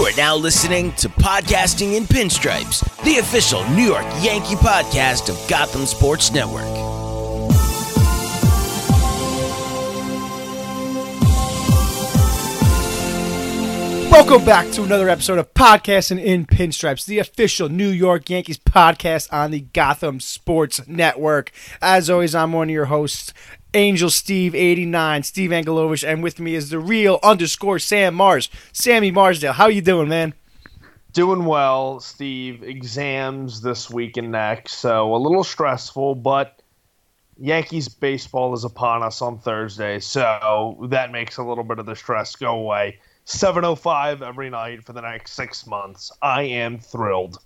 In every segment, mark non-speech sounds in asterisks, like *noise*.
You are now listening to Podcasting in Pinstripes, the official New York Yankee podcast of Gotham Sports Network. Welcome back to another episode of Podcasting in Pinstripes, the official New York Yankees podcast on the Gotham Sports Network. As always, I'm one of your hosts, Angel Steve 89, Steve Angelovich, and with me is the real underscore Sam Mars, Sammy Marsdale. How you doing, man? Doing well, Steve. Exams this week and next, so a little stressful, but Yankees baseball is upon us on Thursday, so that makes a little bit of the stress go away. 7:05 every night for the next 6 months. I am thrilled.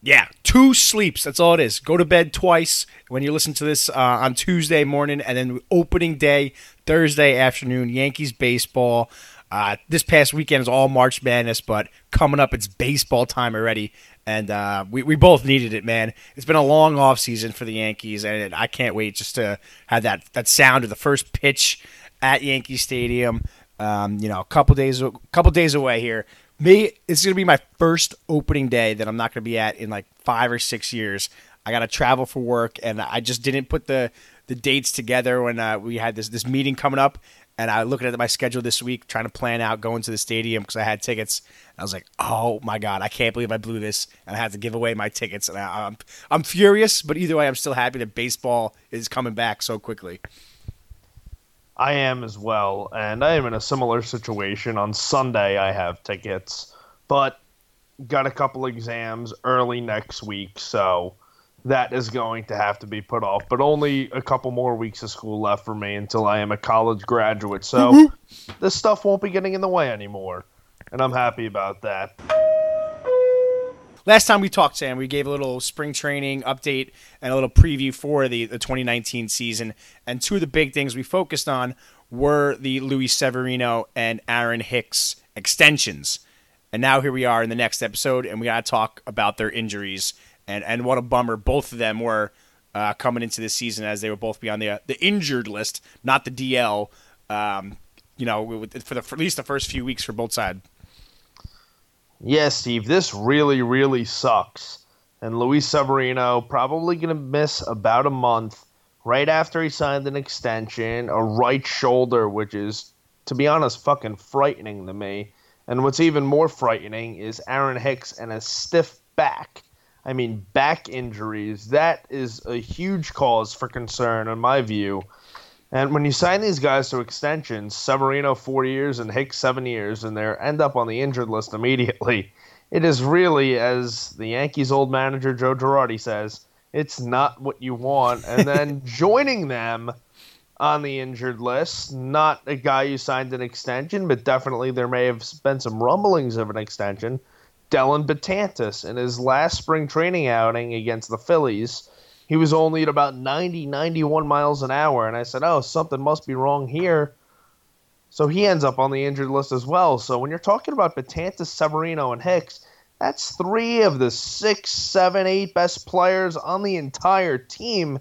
Yeah, two sleeps. That's all it is. Go to bed twice when you listen to this uh, on Tuesday morning, and then opening day Thursday afternoon. Yankees baseball. Uh, this past weekend is all March Madness, but coming up, it's baseball time already, and uh, we we both needed it, man. It's been a long off season for the Yankees, and I can't wait just to have that that sound of the first pitch at Yankee Stadium. Um, you know, a couple days, a couple days away here. Me, it's gonna be my first opening day that I'm not gonna be at in like five or six years. I gotta travel for work, and I just didn't put the the dates together when uh, we had this this meeting coming up. And I looking at my schedule this week, trying to plan out going to the stadium because I had tickets. I was like, "Oh my god, I can't believe I blew this!" And I had to give away my tickets. And I, I'm I'm furious, but either way, I'm still happy that baseball is coming back so quickly. I am as well, and I am in a similar situation. On Sunday, I have tickets, but got a couple exams early next week, so that is going to have to be put off. But only a couple more weeks of school left for me until I am a college graduate, so mm-hmm. this stuff won't be getting in the way anymore, and I'm happy about that. Last time we talked, Sam, we gave a little spring training update and a little preview for the, the 2019 season. And two of the big things we focused on were the Luis Severino and Aaron Hicks extensions. And now here we are in the next episode, and we got to talk about their injuries and, and what a bummer both of them were uh, coming into this season as they would both be on the the injured list, not the DL. Um, you know, for the for at least the first few weeks for both sides. Yeah, Steve, this really, really sucks. And Luis Severino probably going to miss about a month right after he signed an extension, a right shoulder, which is, to be honest, fucking frightening to me. And what's even more frightening is Aaron Hicks and a stiff back. I mean, back injuries. That is a huge cause for concern, in my view. And when you sign these guys to extensions, Severino four years and Hicks seven years, and they end up on the injured list immediately, it is really, as the Yankees' old manager Joe Girardi says, it's not what you want. And *laughs* then joining them on the injured list, not a guy who signed an extension, but definitely there may have been some rumblings of an extension. Dellin Betances in his last spring training outing against the Phillies he was only at about 90, 91 miles an hour. And I said, oh, something must be wrong here. So he ends up on the injured list as well. So when you're talking about Betances, Severino, and Hicks, that's three of the six, seven, eight best players on the entire team.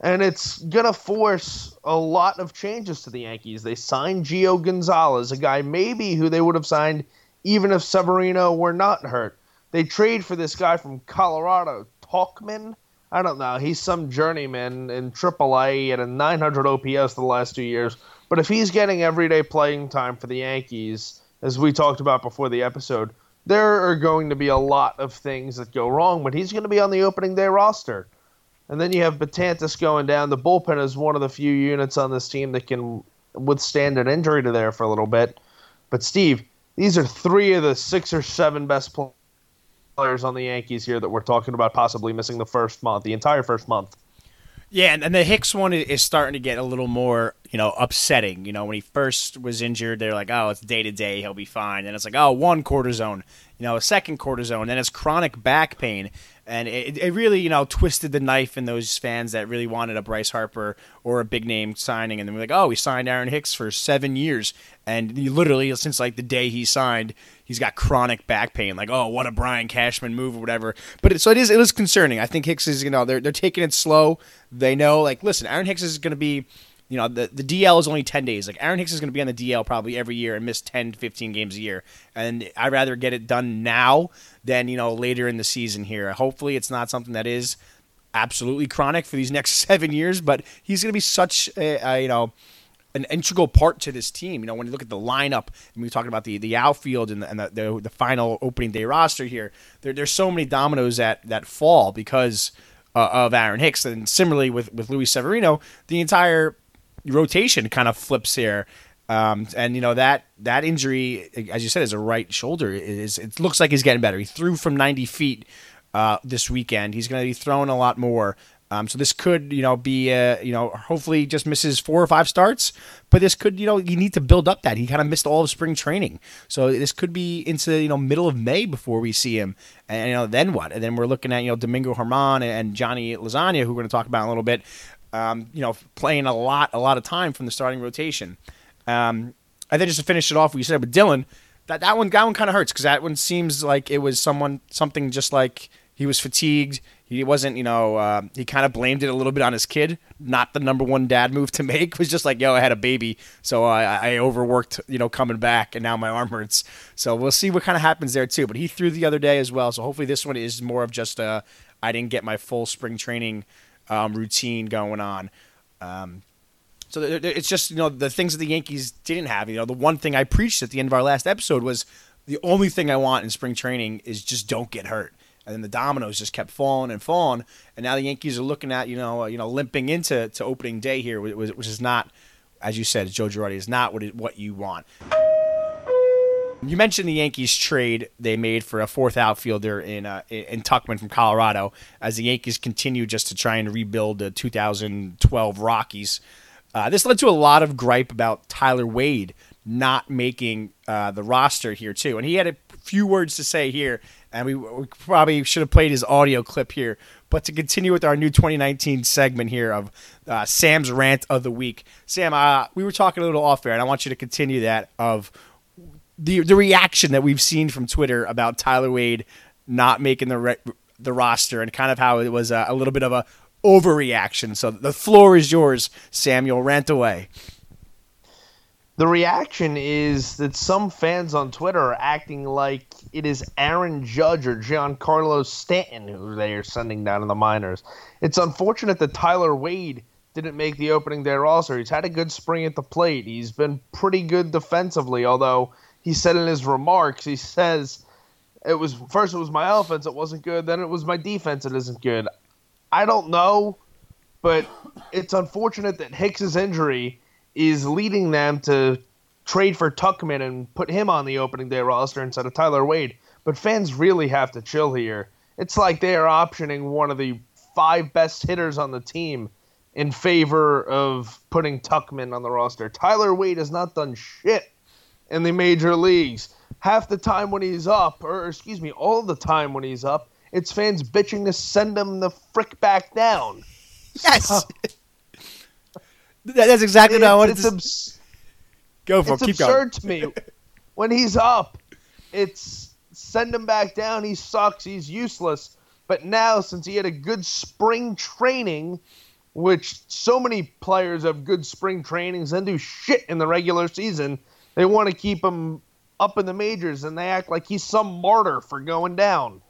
And it's going to force a lot of changes to the Yankees. They signed Gio Gonzalez, a guy maybe who they would have signed even if Severino were not hurt. They trade for this guy from Colorado, Tauchman. I don't know. He's some journeyman in AAA at a 900 OPS the last two years. But if he's getting everyday playing time for the Yankees, as we talked about before the episode, there are going to be a lot of things that go wrong. But he's going to be on the opening day roster. And then you have Betances going down. The bullpen is one of the few units on this team that can withstand an injury to there for a little bit. But Steve, these are three of the six or seven best players players on the Yankees here that we're talking about possibly missing the first month, the entire first month. Yeah, and the Hicks one is starting to get a little more, you know, upsetting. You know, when he first was injured, they're like, "Oh, it's day to day, he'll be fine." And it's like, "Oh, one cortisone, you know, a second cortisone, then it's chronic back pain." And it, it really, you know, twisted the knife in those fans that really wanted a Bryce Harper or a big name signing, and then we're like, "Oh, we signed Aaron Hicks for seven years," and he literally since like the day he signed, he's got chronic back pain. Like, oh, what a Brian Cashman move or whatever. But it, so it is, it is concerning. I think Hicks is, you know, they're they're taking it slow. They know, like, listen, Aaron Hicks is going to be you know, the, the DL is only 10 days. Like Aaron Hicks is going to be on the DL probably every year and miss 10 to 15 games a year. And I'd rather get it done now than, you know, later in the season here. Hopefully it's not something that is absolutely chronic for these *laughs* next seven years, but he's going to be such a, a, you know, an integral part to this team. You know, when you look at the lineup, and we are talking about the, the outfield and, the, and the, the, the, final opening day roster here, there, there's so many dominoes that, that fall because uh, of Aaron Hicks. And similarly with, with Luis Severino, the entire rotation kind of flips here. Um, and you know that that injury, as you said, is a right shoulder. Is it looks like he's getting better. He threw from 90 feet uh, this weekend. He's going to be throwing a lot more. Um, so this could, you know, be, uh, you know, hopefully just misses four or five starts, but this could, you know, you need to build up that. He kind of missed all of spring training, so this could be into, you know, middle of May before we see him, and you know, then what? And then we're looking at, you know, Domingo Germán and Johnny Lasagna, who we're going to talk about in a little bit um, you know, playing a lot, a lot of time from the starting rotation. Um, and then just to finish it off, we said with Dylan, that that one, that one kind of hurts because that one seems like it was someone, something just like he was fatigued. He wasn't, you know, uh, he kind of blamed it a little bit on his kid. Not the number one dad *laughs* move to make. Was just like, yo, I had a baby, so I, I overworked, you know, coming back, and now my *laughs* arm hurts. So we'll see what kind of happens there too. But he threw the other day as well, so hopefully this one is more of just a, I didn't get my full spring training um, routine going on. Um, so it's just you know the things that the Yankees didn't have. You know, the one thing I preached at the end of our last episode was the only thing I want in spring training is just don't get hurt. And then the dominoes just kept falling and falling, and now the Yankees are looking at you know uh, you know limping into to opening day here, which, is not, as you said, Joe Girardi is not what it, what you want. You mentioned the Yankees trade they made for a fourth outfielder in uh, in Tauchman from Colorado, as the Yankees continue just to try and rebuild the 2012 Rockies. Uh, this led to a lot of gripe about Tyler Wade not making uh, the roster here too, and he had a few words to say here, and we, we probably should have played his audio clip here. But to continue with our new 2019 segment here of uh, Sam's rant of the week, Sam, uh, we were talking a little off air, and I want you to continue that of the the reaction that we've seen from Twitter about Tyler Wade not making the re- the roster and kind of how it was a, a, little bit of a overreaction. So the floor is yours, Samuel. Rant away. The reaction is that some fans on Twitter are acting like it is Aaron Judge or Giancarlo Stanton who they are sending down in the minors. It's unfortunate that Tyler Wade didn't make the opening day roster. He's had a good spring at the plate. He's been pretty good defensively, although he said in his remarks, he says it was first it was my offense it wasn't good, then it was my defense it isn't good. I don't know, but it's unfortunate that Hicks's injury is leading them to trade for Tuckman and put him on the opening day roster instead of Tyler Wade. But fans really have to chill here. It's like they are optioning one of the five best hitters on the team in favor of putting Tuckman on the roster. Tyler Wade has not done shit in the major leagues. Half the time when he's up, or excuse me, all the time when he's up, it's fans bitching to send him the frick back down. Yes. So, *laughs* That's exactly what I wanted to abs- go for. It's Keep absurd to me. when he's up, it's send him back down. He sucks. He's useless. But now, since he had a good spring training, which so many players have good spring trainings and do shit in the regular season, they want to keep him up in the majors, and they act like he's some martyr for going down.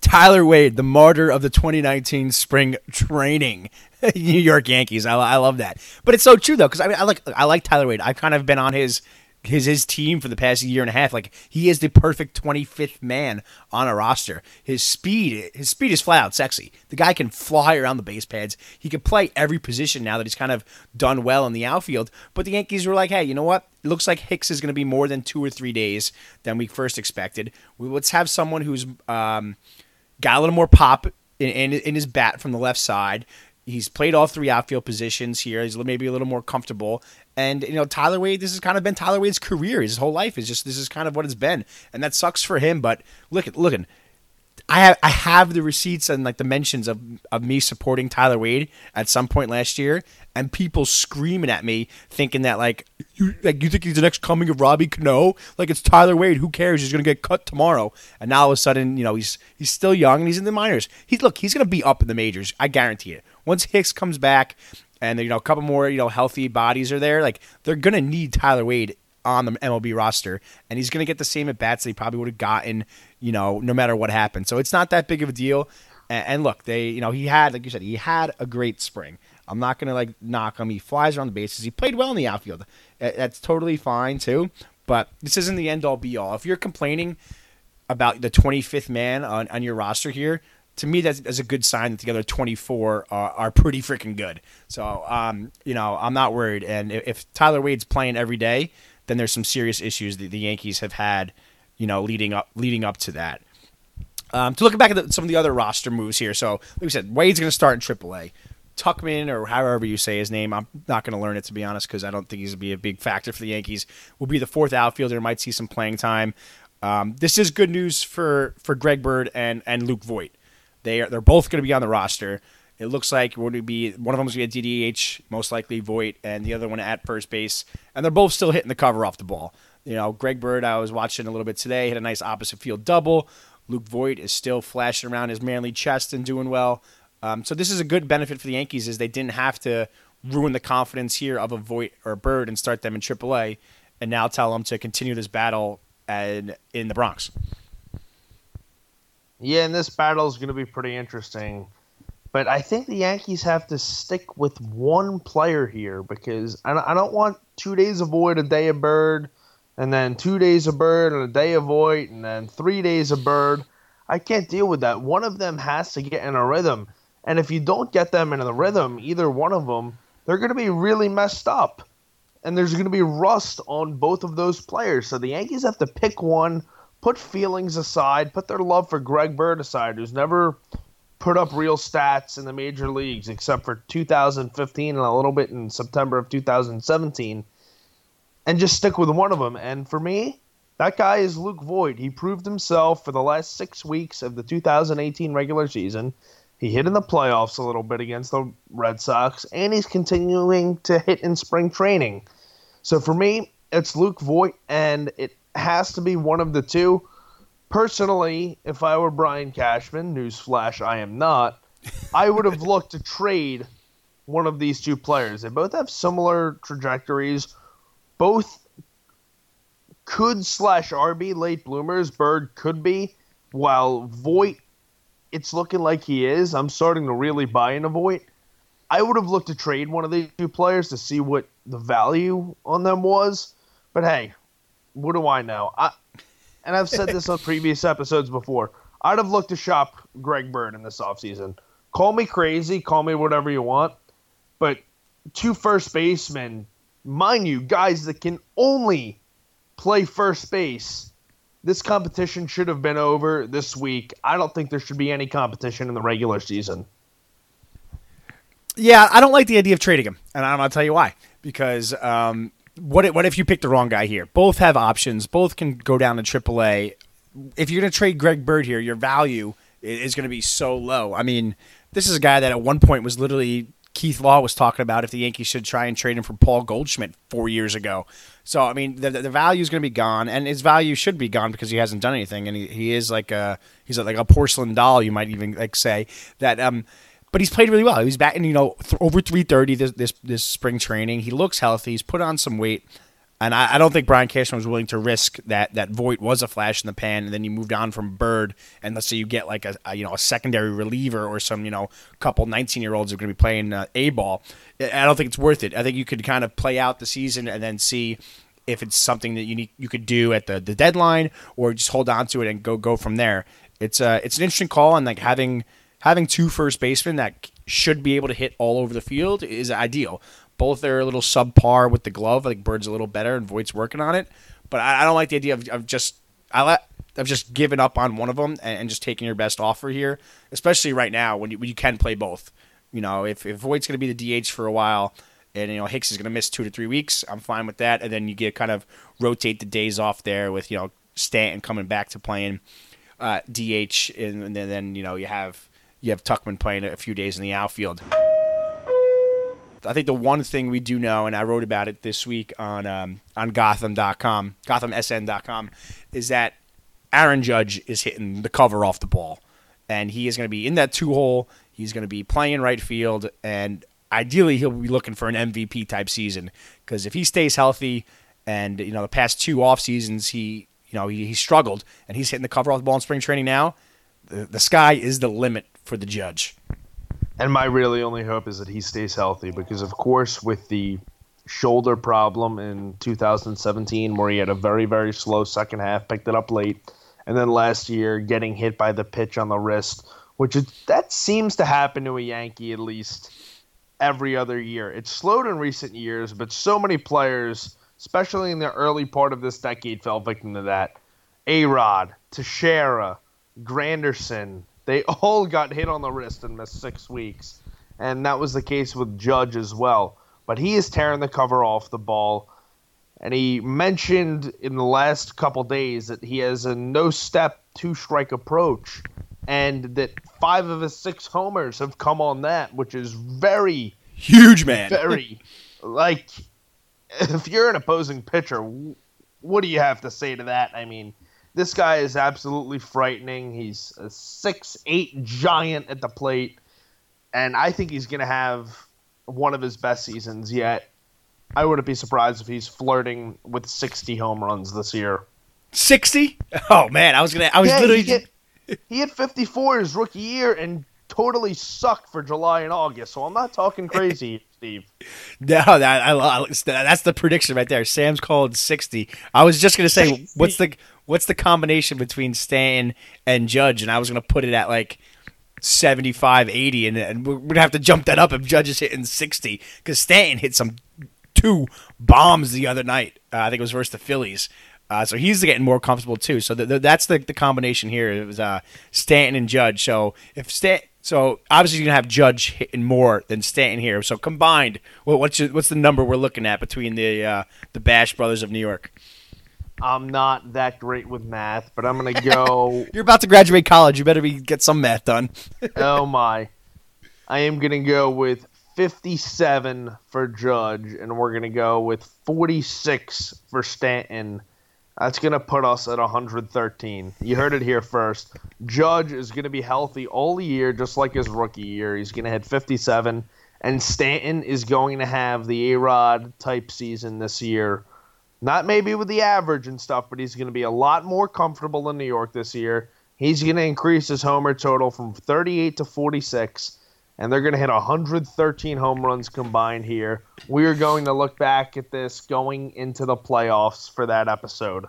Tyler Wade, the martyr of the 2019 spring training, *laughs* New York Yankees. I, I love that, but it's so true though because I, mean, I like I like Tyler Wade. I've kind of been on his his his team for the past year and a half. Like he is the perfect 25th man on a roster. His speed, his speed is flat out sexy. The guy can fly around the base pads. He can play every position now that he's kind of done well in the outfield. But the Yankees were like, hey, you know what? It looks like Hicks is going to be more than two or three days than we first expected. We, let's have someone who's um, got a little more pop in, in, in his bat from the left side. He's played all three outfield positions here. He's maybe a little more comfortable, and you know, Tyler Wade, this has kind of been Tyler Wade's career. His whole life is just this is kind of what it's been, and that sucks for him. But look at looking, I have I have the receipts and like the mentions of of me supporting Tyler Wade at some point last year, and people screaming at me, thinking that like you like you think he's the next coming of Robbie Cano? Like it's Tyler Wade. Who cares? He's gonna get cut tomorrow. And now all of a sudden, you know, he's he's still young and he's in the minors. He's look, he's gonna be up in the majors. I guarantee it. Once Hicks comes back and you know a couple more you know healthy bodies are there, like they're gonna need Tyler Wade on the MLB roster, and he's gonna get the same at bats he probably would have gotten, you know, no matter what happened. So it's not that big of a deal. And, and look, they you know he had like you said he had a great spring. I'm not gonna like knock him. He flies around the bases. He played well in the outfield. That's totally fine too. But this isn't the end all be all. If you're complaining about the 25th man on, on your roster here, to me that's, that's a good sign that the other 24 are, are pretty freaking good. So, um, you know, I'm not worried. And if, if, Tyler Wade's playing every day, then there's some serious issues that the Yankees have had, you know, leading up leading up to that. Um, to look back at the, some of the other roster moves here, so like we said, Wade's going to start in AAA. Tuckman, or however you say his name, I'm not going to learn it to be honest because I don't think he's going to be a big factor for the Yankees. Will be the fourth outfielder, might see some playing time. Um, this is good news for for Greg Bird and and Luke Voit. They are they're both going to be on the roster. It looks like would it be one of them is going to be a DDH, most likely Voit, and the other one at first base, and they're both still hitting the cover off the ball. You know, Greg Bird, I was watching a little bit today, hit a nice opposite field double. Luke Voit is still flashing around his manly chest and doing well. Um, so this is a good benefit for the Yankees is they didn't have to ruin the confidence here of a Voit or a Bird and start them in AAA, and now tell them to continue this battle and in the Bronx. Yeah, and this battle is going to be pretty interesting. But I think the Yankees have to stick with one player here because I don't want two days of Voit, a day of Bird, and then two days of Bird and a day of Voit, and then three days of Bird. I can't deal with that. One of them has to get in a rhythm. And if you don't get them in the rhythm, either one of them, they're going to be really messed up. And there's going to be rust on both of those players. So the Yankees have to pick one, put feelings aside, put their love for Greg Bird aside, who's never put up real stats in the major leagues except for 2015 and a little bit in September of 2017, and just stick with one of them. And for me, that guy is Luke Voit. He proved himself for the last six weeks of the 2018 regular season. He hit in the playoffs a little bit against the Red Sox, and he's continuing to hit in spring training. So for me, it's Luke Voit, and it has to be one of the two. Personally, if I were Brian Cashman, newsflash, I am not, I would have looked to trade one of these two players. They both have similar trajectories. Both could slash RB late bloomers. Bird could be, while Voit it's looking like he is. I'm starting to really buy into Voit. I would have looked to trade one of these two players to see what the value on them was. But hey, what do I know? I, and I've said this on *laughs* previous episodes before. I'd have looked to shop Greg Bird in this offseason. Call me crazy, call me whatever you want. But two first basemen, mind you, guys that can only play first base this competition should have been over this week. I don't think there should be any competition in the regular season. Yeah, I don't like the idea of trading him, and I'm gonna tell you why. Because um, what if, what if you pick the wrong guy here? Both have options. Both can go down to AAA. If you're gonna trade Greg Bird here, your value is going to be so low. I mean, this is a guy that at one point was literally Keith Law was talking about if the Yankees should try and trade him for Paul Goldschmidt four years ago. So I mean, the, the value is going to be gone, and his value should be gone because he hasn't done anything, and he, he is like a he's like a porcelain doll, you might even like say that. Um, but he's played really well. He's batting, you know, th- over 330 this, this this spring training. He looks healthy. He's put on some weight. And I, I, don't think Brian Cashman was willing to risk that that Voit was a flash in the pan, and then you moved on from Bird, and let's say you get like a, a you know a secondary reliever or some you know couple 19 year olds are going to be playing uh, a ball. I don't think it's worth it. I think you could kind of play out the season and then see if it's something that you need you could do at the, the deadline, or just hold on to it and go go from there. It's uh it's an interesting call, and like having having two first basemen that should be able to hit all over the field is ideal. Both are a little subpar with the glove. I think Bird's a little better, and Voit's working on it. But I, I don't like the idea of, of just I let of just giving up on one of them and, and, just taking your best offer here, especially right now when you, when you can play both. You know, if if Voit's going to be the DH for a while, and you know Hicks is going to miss two to three weeks, I'm fine with that. And then you get kind of rotate the days off there with you know Stanton coming back to playing uh, DH, and, and then you know you have you have Tuckman playing a few days in the outfield. I think the one thing we do know, and I wrote about it this week on um, on Gotham.com, GothamSN.com, is that Aaron Judge is hitting the cover off the ball, and he is going to be in that two hole. He's going to be playing right field, and ideally he'll be looking for an MVP type season because if he stays healthy and you know the past two off seasons he you know he, he struggled and he's hitting the cover off the ball in spring training now, the, the sky is the limit for the judge. And my really only hope is that he stays healthy because, of course, with the shoulder problem in 2017, where he had a very, very slow second half, picked it up late, and then last year getting hit by the pitch on the wrist, which is, that seems to happen to a Yankee at least every other year. It's slowed in recent years, but so many players, especially in the early part of this decade, fell victim to that. A Rod, Teixeira, Granderson, they *laughs* all got hit on the wrist and missed six weeks. And that was the case with Judge as well. But he is tearing the cover off the ball. And he mentioned in the last couple days that he has a no step, two strike approach. And that five of his six homers have come on that, which is very huge, man. Very. *laughs* like, if you're an opposing pitcher, what do you have to say to that? I mean, this guy is absolutely frightening. He's a six eight giant at the plate, and I think he's going to have one of his best seasons yet. I wouldn't be surprised if he's flirting with 60 home runs this year. 60? Oh man, I was gonna. I was yeah, literally. He, he had 54 his rookie year and totally sucked for July and August. So I'm not talking crazy. *laughs* Steve. No, that I, I, that's the prediction right there. Sam's called sixty. I was just gonna say, *laughs* what's the what's the combination between Stanton and Judge, and I was gonna put it at like 75, 80, and, and gonna have to jump that up if Judge is hitting sixty because Stanton hit some two bombs the other night. Uh, I think it was versus the Phillies. Uh, so he's getting more comfortable too. So the, the, that's the, the combination here. It was uh, Stanton and Judge. So if Stanton, so obviously you're gonna have Judge hitting more than Stanton here. So combined, what's your, what's the number we're looking at between the uh, the Bash brothers of New York? I'm not that great with math, but I'm gonna go. *laughs* you're about to graduate college. You better be get some math done. *laughs* oh my! I am gonna go with 57 for Judge, and we're gonna go with 46 for Stanton that's going to put us at 113. You heard it here first. Judge is going to be healthy all year, just like his rookie year. He's going to hit 57. And Stanton is going to have the A Rod type season this year. Not maybe with the average and stuff, but he's going to be a lot more comfortable in New York this year. He's going to increase his homer total from 38 to 46 and they're going to hit 113 home runs combined here. We are going to look back at this going into the playoffs for that episode.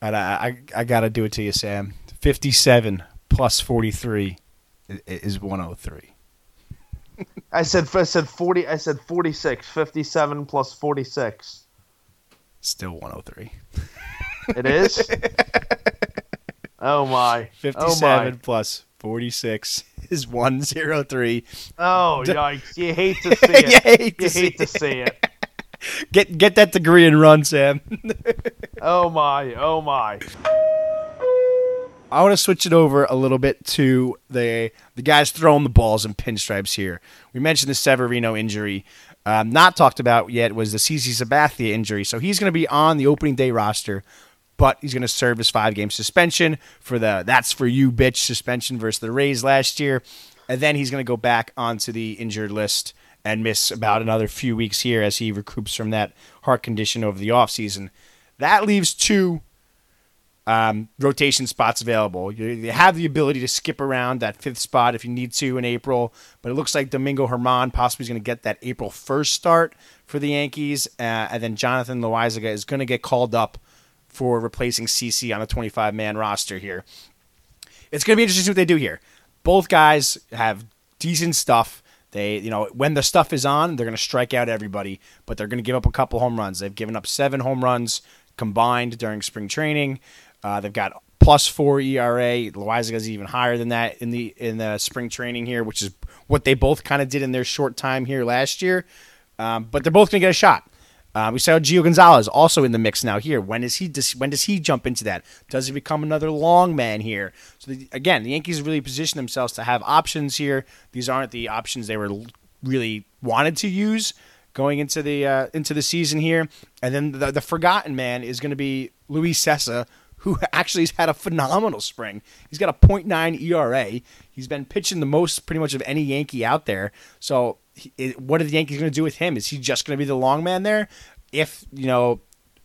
And I, I, I got to do it to you, Sam. 57 plus 43 is 103. I said I said 40 I said 46 57 plus 46 still 103 it is *laughs* oh my 57 oh my. plus 46 is 103. Oh, oh yikes. You hate to *laughs* see it. you hate, to, you see, hate to see it. *laughs* Get get that degree and run, Sam. oh my, oh my. I want to switch it over a little bit to the the guys throwing the balls in pinstripes here. We mentioned the Severino injury. Um, not talked about yet was the CC Sabathia injury. So he's going to be on the opening day roster but he's going to serve his five game suspension for the that's for you bitch suspension versus the Rays last year. And then he's going to go back onto the injured list and miss about another few weeks here as he recoups from that heart condition over the offseason. That leaves two um, rotation spots available. You, have the ability to skip around that fifth spot if you need to in April, but it looks like Domingo Germán possibly is going to get that April 1st start for the Yankees. Uh, and then Jonathan Loáisiga is going to get called up for replacing CC on a 25 man roster here. It's going to be interesting to see what they do here. Both guys have decent stuff. They, you know, when the stuff is on, they're going to strike out everybody, but they're going to give up a couple home runs. They've given up seven home runs combined during spring training. Uh, they've got plus four ERA. Loáisiga is even higher than that in the in the spring training here, which is what they both kind of did in their short time here last year. Um, but they're both going to get a shot. Uh, we saw Gio Gonzalez also in the mix now here. When is he? Does, when does he jump into that? Does he become another long man here? So the, again, the Yankees really position themselves to have options here. These aren't the options they were really wanted to use going into the uh, into the season here. And then the, the forgotten man is going to be Luis Cessa, who *laughs* actually has had a phenomenal spring. He's got a .9 ERA. He's been pitching the most pretty much of any Yankee out there. So he, what are the Yankees going to do with him? Is he just going to be the long man there? If you know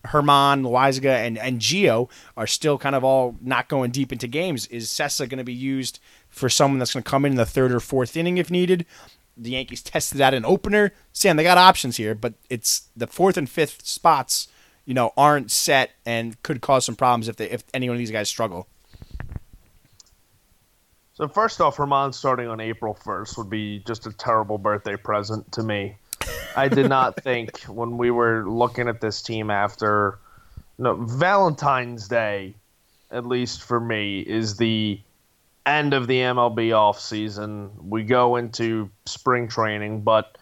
Germán, Loaisiga, and and Gio are still kind of all not going deep into games, is Cessa going to be used for someone that's going to come in, in the third or fourth inning if needed? The Yankees tested that in opener. Sam, they got options here, but it's the fourth and fifth spots, you know, aren't set and could cause some problems if they if any one of these guys struggle. So first off, Germán starting on April first would be just a terrible birthday present to me. I did not *laughs* think when we were looking at this team after no Valentine's Day, at least for me, is the end of the MLB offseason. We go into spring training, but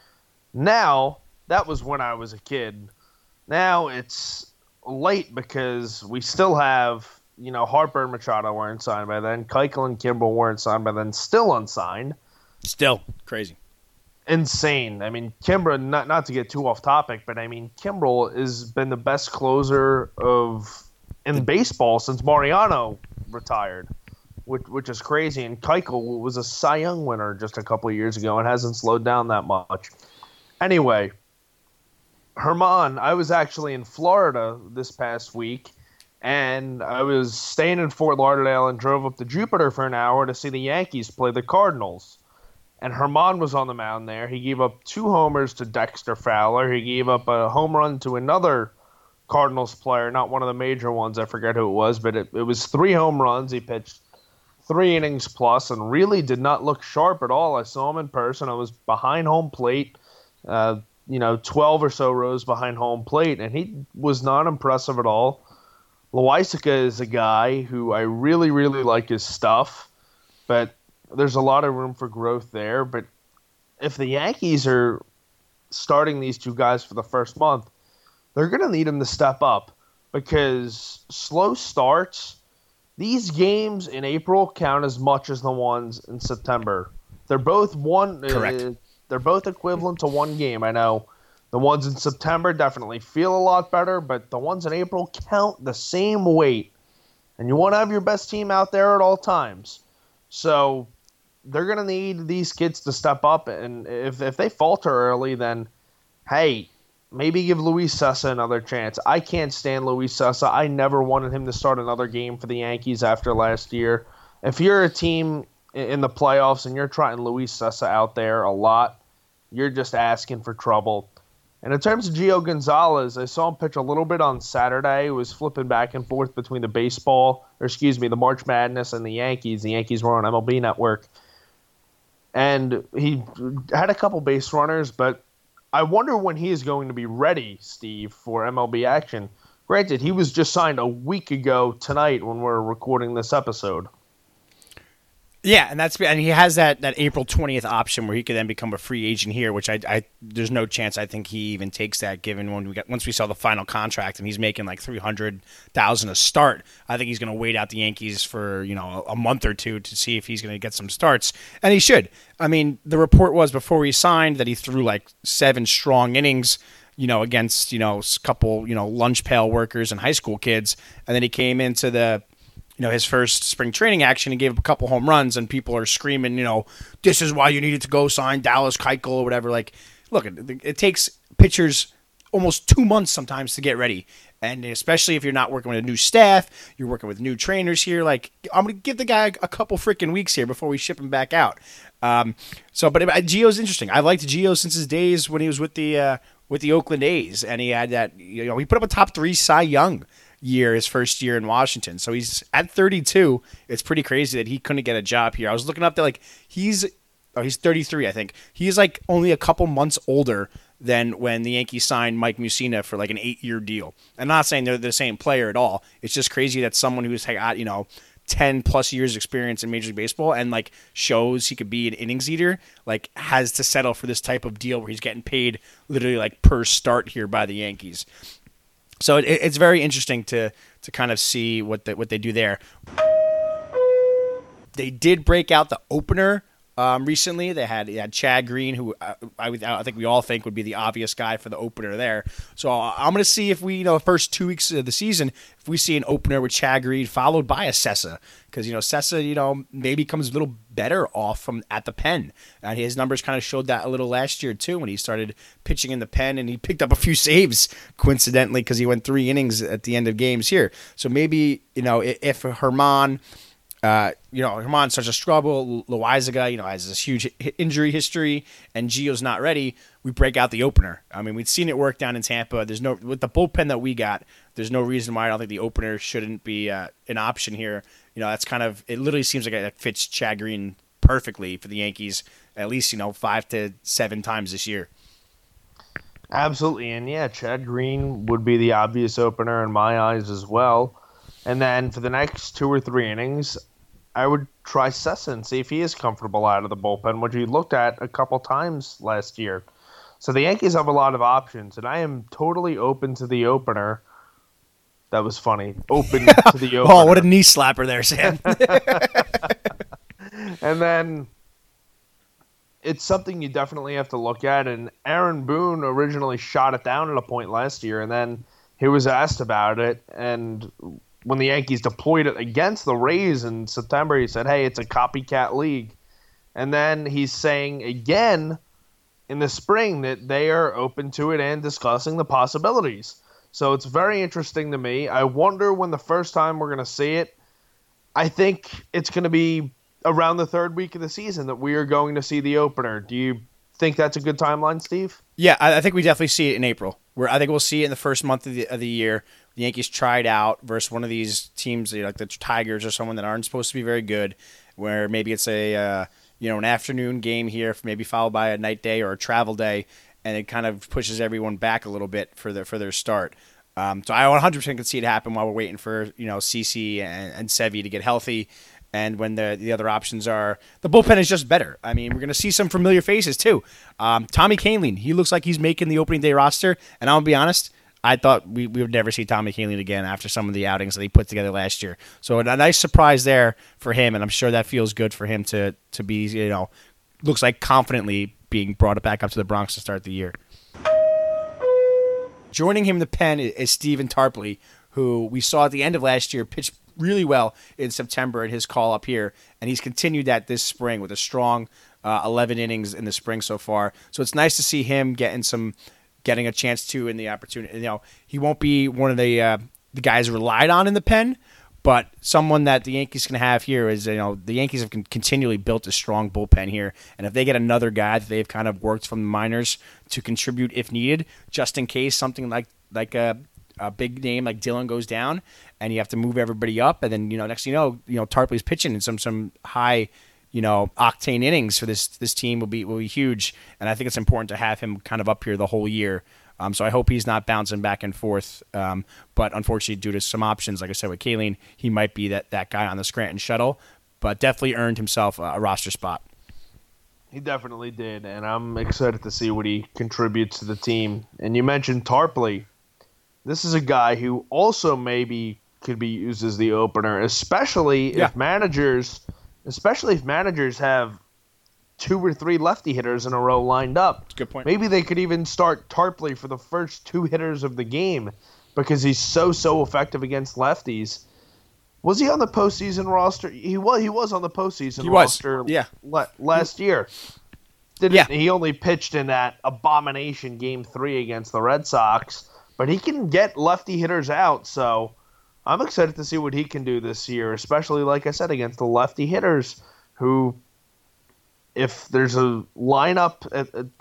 now that was when I was a kid. Now it's late because we still have, you know, Harper and Machado weren't signed by then. Keuchel and Kimbrel weren't signed by then, still unsigned. Still crazy. Insane. I mean, Kimbrel, not, not to get too off topic, but I mean, Kimbrel has been the best closer of in baseball since Mariano retired which which is crazy. And Keuchel was a Cy Young winner just a couple of years ago and hasn't slowed down that much. Anyway, Germán, I was actually in Florida this past week, and I was staying in Fort Lauderdale and drove up to Jupiter for an hour to see the Yankees play the Cardinals. And Germán was on the mound there. He gave up two homers to Dexter Fowler. He gave up a home run to another Cardinals player, not one of the major ones. I forget who it was, but it, it was three home runs. He pitched three innings plus and really did not look sharp at all. I saw him in person. I was behind home plate, uh, you know, 12 or so rows behind home plate, and he was not impressive at all. Loaisiga is a guy who I really, really like his stuff, but there's a lot of room for growth there. But if the Yankees are starting these two guys for the first month, they're going to need them to step up because slow starts – these games in April count as much as the ones in September. They're both one. Uh, Correct. Uh, they're both equivalent to one game. I know the ones in September definitely feel a lot better, but the ones in April count the same weight. And you want to have your best team out there at all times. So they're going to need these kids to step up. And if, if they falter early, then hey, maybe give Luis Cessa another chance. I can't stand Luis Cessa. I never wanted him to start another game for the Yankees after last year. If you're a team in the playoffs and you're trying Luis Cessa out there a lot, you're just asking for trouble. And in terms of Gio Gonzalez, I saw him pitch a little bit on Saturday. He was flipping back and forth between the baseball, or excuse me, the March Madness and the Yankees. The Yankees were on MLB Network. And he had a couple base runners, but I wonder when he is going to be ready, Steve, for MLB action. Granted, he was just signed a week ago tonight when we're recording this episode. Yeah, and that's and he has that that April twentieth option where he could then become a free agent here, which I, I there's no chance I think he even takes that given when we got once we saw the final contract and he's making like three hundred thousand a start. I think he's going to wait out the Yankees for you know a month or two to see if he's going to get some starts, and he should. I mean, the report was before he signed that he threw like seven strong innings you know, against, you know, a couple, you know, lunch pail workers and high school kids. And then he came into the you know his first spring training action and gave up a couple home runs and people are screaming you know this is why you needed to go sign Dallas Keuchel or whatever. Like look it, it takes pitchers almost two months sometimes to get ready. And especially if you're not working with a new staff you're working with new trainers here like I'm gonna give the guy a couple freaking weeks here before we ship him back out. Um, so but Gio's interesting. I've liked Gio since his days when he was with the uh, with the Oakland A's and he had that you know he put up a top three Cy Young year, his first year in Washington. So he's at 32. It's pretty crazy that he couldn't get a job here. I was looking up there, like he's oh he's 33, I think. He's like only a couple months older than when the Yankees signed Mike Mussina for like an eight year deal. I'm not saying they're the same player at all. It's just crazy that someone who's got you know 10 plus years experience in Major League Baseball and like shows he could be an innings eater, like has to settle for this type of deal where he's getting paid literally like per start here by the Yankees. So it, it's very interesting to to kind of see what the, what they do there. They did break out the opener um, recently. They had, they had Chad Green, who uh, I, I think we all think would be the obvious guy for the opener there. So I'm going to see if we, you know, first two weeks of the season, if we see an opener with Chad Green followed by a Cessa, because you know Cessa, you know, maybe comes a little better off from at the pen. And his numbers kind of showed that a little last year too when he started pitching in the pen, and he picked up a few saves coincidentally because he went three innings at the end of games here. So maybe you know if Germán uh, you know, Germán's such a struggle. Loaisiga, you know, has this huge injury history, and Gio's not ready. We break out the opener. I mean, we've seen it work down in Tampa. There's no with the bullpen that we got. There's no reason why I don't think the opener shouldn't be uh, an option here. You know, that's kind of it. Literally seems like it fits Chad Green perfectly for the Yankees. At least you know five to seven times this year. Absolutely, and yeah, Chad Green would be the obvious opener in my eyes as well. And then for the next two or three innings, I would try Cessa and see if he is comfortable out of the bullpen, which he looked at a couple times last year. So the Yankees have a lot of options, and I am totally open to the opener. That was funny. Open *laughs* to the opener. oh, what a knee slapper there, Sam. *laughs* and then it's something you definitely have to look at. And Aaron Boone originally shot it down at a point last year, and then he was asked about it, and when the Yankees deployed it against the Rays in September, he said, "Hey, it's a copycat league," and then he's saying again in the spring that they are open to it and discussing the possibilities. So it's very interesting to me. I wonder when the first time we're going to see it. I think it's going to be around the third week of the season that we are going to see the opener. Do you think that's a good timeline, Steve? Yeah, I think we definitely see it in April. Where I think we'll see it in the first month of the, of the year the Yankees tried out versus one of these teams like the Tigers or someone that aren't supposed to be very good, where maybe it's a uh, you know an afternoon game here, maybe followed by a night day or a travel day, and it kind of pushes everyone back a little bit for their for their start. Um, so I 100% can see it happen while we're waiting for you know CC and, and Sevy to get healthy. And when the the other options are, the bullpen is just better. I mean, we're going to see some familiar faces too. Um, Tommy Kahnle, he looks like he's making the opening day roster. And I'll be honest, I thought we, we would never see Tommy Kahnle again after some of the outings that he put together last year. So a nice surprise there for him, and I'm sure that feels good for him to to be you know looks like confidently being brought back up to the Bronx to start the year. Joining him in the pen is Stephen Tarpley, who we saw at the end of last year pitch really well in September in his call up here, and he's continued that this spring with a strong uh, 11 innings in the spring so far. So it's nice to see him getting some getting a chance to in the opportunity. You know, he won't be one of the uh, the guys relied on in the pen, but someone that the Yankees can have here is you know the Yankees have continually built a strong bullpen here, and if they get another guy that they've kind of worked from the minors to contribute if needed, just in case something like like a a big name like Dylan goes down, and you have to move everybody up, and then you know next thing you know, you know Tarpley's pitching in some some high you know octane innings for this this team will be will be huge, and I think it's important to have him kind of up here the whole year. Um, so I hope he's not bouncing back and forth. Um, but unfortunately, due to some options, like I said with Kahnle, he might be that that guy on the Scranton shuttle. But definitely earned himself a, a roster spot. He definitely did, and I'm excited to see what he contributes to the team. And you mentioned Tarpley. This is a guy who also maybe could be used as the opener, especially yeah. if managers especially if managers have two or three lefty hitters in a row lined up. good point. Maybe they could even start Tarpley for the first two hitters of the game because he's so so effective against lefties. Was he on the postseason roster? He was. He was on the postseason he roster. Was. Yeah. last year. Didn't, yeah. He only pitched in that abomination game three against the Red Sox, but he can get lefty hitters out. So I'm excited to see what he can do this year, especially like I said against the lefty hitters who if there's a lineup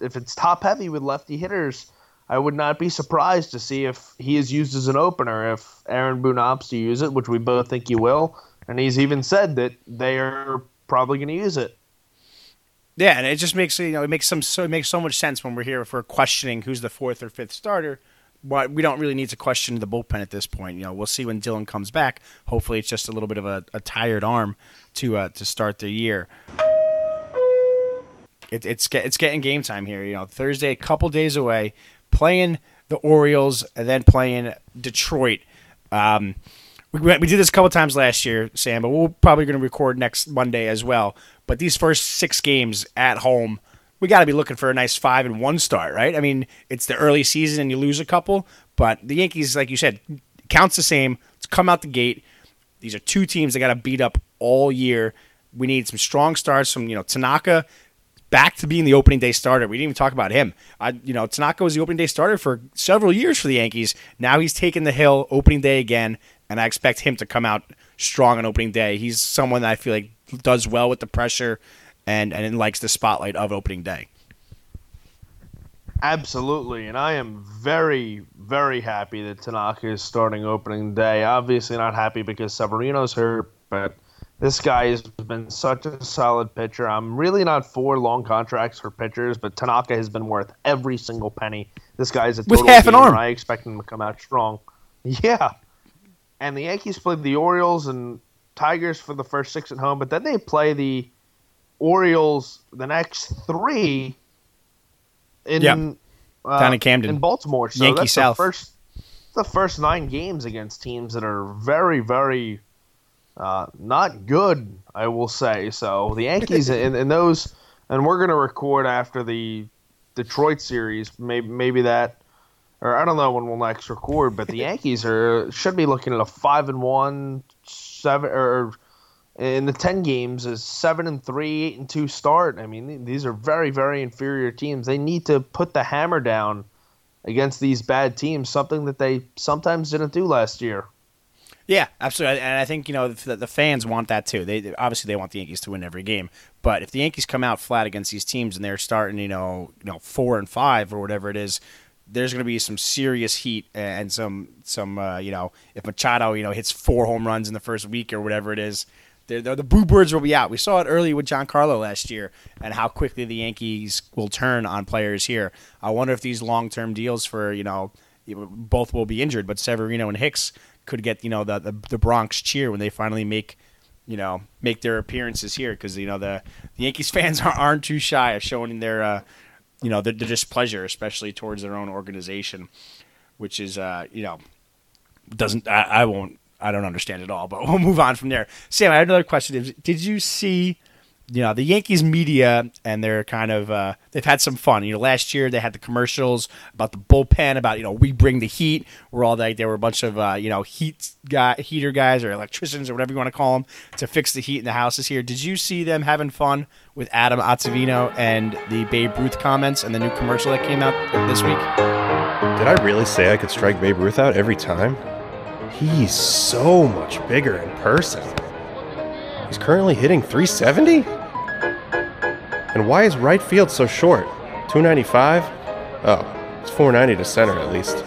if it's top heavy with lefty hitters, I would not be surprised to see if he is used as an opener if Aaron Boone opts to use it, which we both think he will, and he's even said that they are probably going to use it. Yeah, and it just makes you know it makes some so it makes so much sense when we're here if we're questioning who's the fourth or fifth starter we don't really need to question the bullpen at this point. You know, we'll see when Dylan comes back. Hopefully, it's just a little bit of a, a tired arm to uh, to start the year. It, it's it's getting game time here. You know, Thursday, a couple days away, playing the Orioles and then playing Detroit. Um, we, we did this a couple times last year, Sam, but we're probably going to record next Monday as well. But these first six games at home, we got to be looking for a nice five and one start, right? I mean, it's the early season and you lose a couple, but the Yankees, like you said, counts the same. Let's come out the gate. These are two teams that got to beat up all year. We need some strong starts from you know Tanaka back to being the opening day starter. We didn't even talk about him. I, you know, Tanaka was the opening day starter for several years for the Yankees. Now he's taken the hill opening day again, and I expect him to come out strong on opening day. He's someone that I feel like does well with the pressure and and likes the spotlight of opening day. Absolutely, and I am very, very happy that Tanaka is starting opening day. Obviously, not happy because Severino's hurt, but this guy has been such a solid pitcher. I'm really not for long contracts for pitchers, but Tanaka has been worth every single penny. This guy's is a with half an arm. I expect him to come out strong. *laughs* Yeah, and the Yankees played the Orioles and Tigers for the first six at home, but then they play the Orioles the next three in yep. uh, down in Camden in Baltimore. So Yankee that's South. The first, the first nine games against teams that are very, very uh, not good, I will say. So the Yankees *laughs* in, in those, and we're going to record after the Detroit series. Maybe maybe that, or I don't know when we'll next record. But the *laughs* Yankees are should be looking at a five and one, seven or in the 10 games is 7 and 3 8 and 2 start. I mean these are very very inferior teams. They need to put the hammer down against these bad teams something that they sometimes didn't do last year. Yeah absolutely. And i think you know the, the fans want that too. They obviously they want the yankees to win every game. But if the yankees come out flat against these teams and they're starting you know you know 4 and 5 or whatever it is there's going to be some serious heat and some some uh, you know if Machado you know hits four home runs in the first week or whatever it is they're, they're, the boo birds will be out. We saw it early with Giancarlo last year, and how quickly the Yankees will turn on players here. I wonder if these long term deals for you know both will be injured, but Severino and Hicks could get you know the the, the Bronx cheer when they finally make you know make their appearances here because you know the, the Yankees *laughs* fans aren't too shy of showing their uh, you know their, their displeasure, especially towards their own organization, which is uh, you know doesn't I, I won't I don't understand it all, but *laughs* we'll move on from there. Sam, I have another question. Did you see, you know, the Yankees media and they're kind of uh, they've had some fun. You know, last year they had the commercials about the bullpen, about you know we bring the heat. We're all like there were a bunch of uh, you know heat guy, heater guys or electricians or whatever you want to call them to fix the heat in the houses here. Did you see them having fun with Adam Ottavino and the Babe Ruth comments and the new commercial that came out this week? Did I really say I could strike Babe Ruth out every time? He's so much bigger in person. He's currently hitting 370? And why is right field so short? 295? Oh, it's 490 to center at least.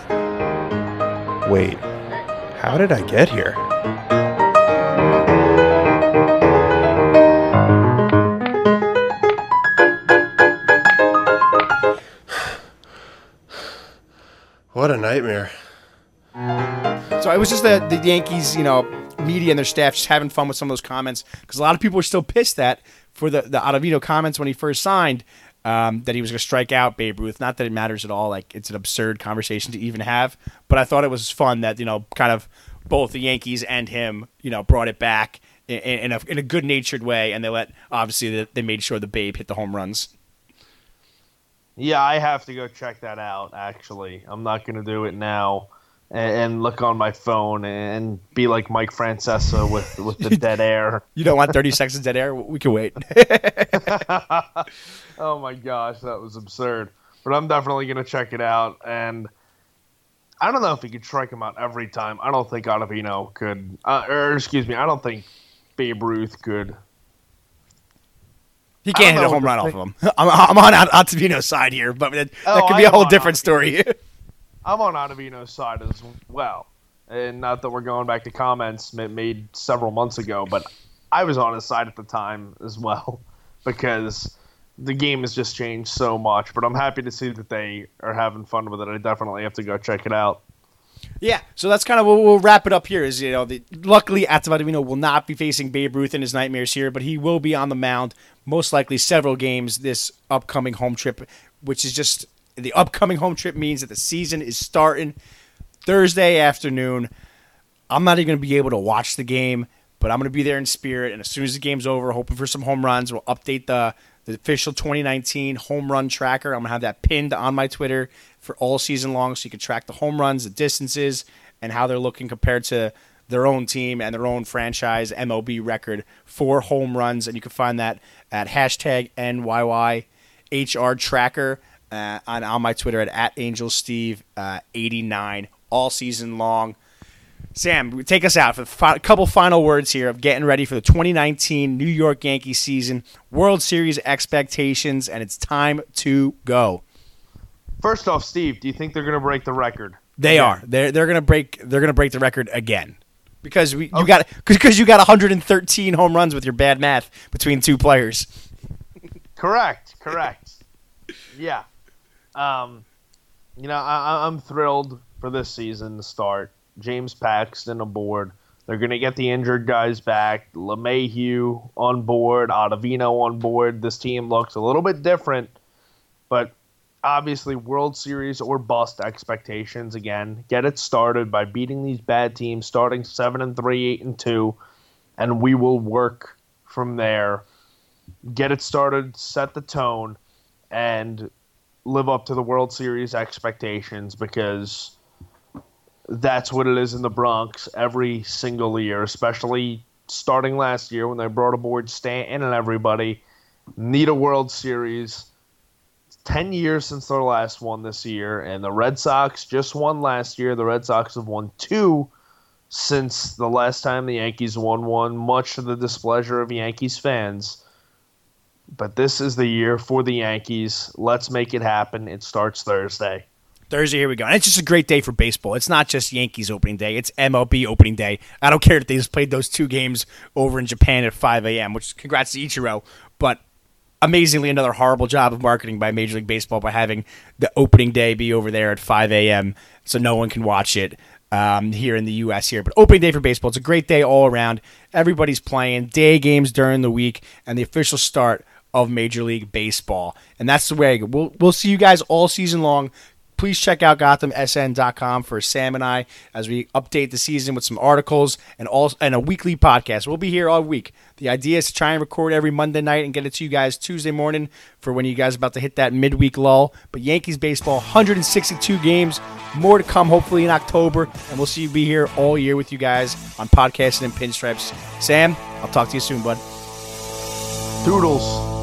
Wait, how did I get here? *sighs* what a nightmare. So it was just the, the Yankees, you know, media and their staff just having fun with some of those comments because a lot of people were still pissed that for the the Ottavino comments when he first signed um, that he was going to strike out Babe Ruth. Not that it matters at all. Like it's an absurd conversation to even have. But I thought it was fun that you know, kind of both the Yankees and him, you know, brought it back in, in a in a good natured way, and they let obviously they made sure the Babe hit the home runs. Yeah, I have to go check that out. Actually, I'm not going to do it now and, look on my phone and be like Mike Francesa with with the *laughs* dead air. You don't want 30 seconds dead air? We can wait. *laughs* oh my gosh, that was absurd. But I'm definitely gonna check it out, and I don't know if he could strike him out every time. I don't think Ottavino could, uh, or excuse me, I don't think Babe Ruth could. He can't hit a home run off of him. *laughs* I'm, I'm on Ottavino's side here, but that, oh, that could be a whole different story. I'm on Ottavino's side as well. And not that we're going back to comments made several months ago, but I was on his side at the time as well *laughs* because the game has just changed so much. But I'm happy to see that they are having fun with it. I definitely have to go check it out. Yeah, so that's kind of what we'll wrap it up here. Is you know, the, luckily Ottavino will not be facing Babe Ruth in his nightmares here, but he will be on the mound most likely several games this upcoming home trip, which is just the upcoming home trip means that the season is starting Thursday afternoon. I'm not even going to be able to watch the game, but I'm going to be there in spirit. And as soon as the game's over, hoping for some home runs, we'll update the the official 2019 home run tracker. I'm gonna have that pinned on my Twitter for all season long, so you can track the home runs, the distances, and how they're looking compared to their own team and their own franchise MLB record for home runs. And you can find that at hashtag NYYHR tracker uh, on, on my Twitter at, at AngelSteve89 uh, all season long. Sam, take us out for a fi- couple final words here of getting ready for the 2019 New York Yankees season, World Series expectations, and it's time to go. First off, Steve, do you think they're going to break the record? They are. They're they're going to break. They're going to break the record again because we you okay. got because you got 113 home runs with your bad math between two players. correct. Correct. yeah. Um, you know, I, I'm thrilled for this season to start. James Paxton aboard. They're going to get the injured guys back. LeMahieu on board, Ottavino on board. This team looks a little bit different, but obviously World Series or bust expectations again. Get it started by beating these bad teams, starting seven and three, eight and two, and we will work from there. Get it started, set the tone, and live up to the World Series expectations because that's what it is in the Bronx every single year, especially starting last year when they brought aboard Stanton and everybody. Need a World Series. It's 10 years since their last one this year, and the Red Sox just won last year. The Red Sox have won two since the last time the Yankees won one, much to the displeasure of Yankees fans. But this is the year for the Yankees. Let's make it happen. It starts Thursday. Thursday, here we go. And it's just a great day for baseball. It's not just Yankees opening day, it's MLB opening day. I don't care if they just played those two games over in Japan at 5 a.m., which congrats to Ichiro. But amazingly, another horrible job of marketing by Major League Baseball by having the opening day be over there at 5 a.m. so no one can watch it. Um, here in the U.S. here, but opening day for baseball. It's a great day all around. Everybody's playing day games during the week, and the official start of Major League Baseball. And that's the way. We'll we'll see you guys all season long please check out GothamSN.com for Sam and I as we update the season with some articles and all and a weekly podcast. We'll be here all week. The idea is to try and record every Monday night and get it to you guys Tuesday morning for when you guys are about to hit that midweek lull. But Yankees baseball, 162 games, more to come hopefully in October, and we'll see you be here all year with you guys on podcasting and pinstripes. Sam, I'll talk to you soon, bud. Doodles.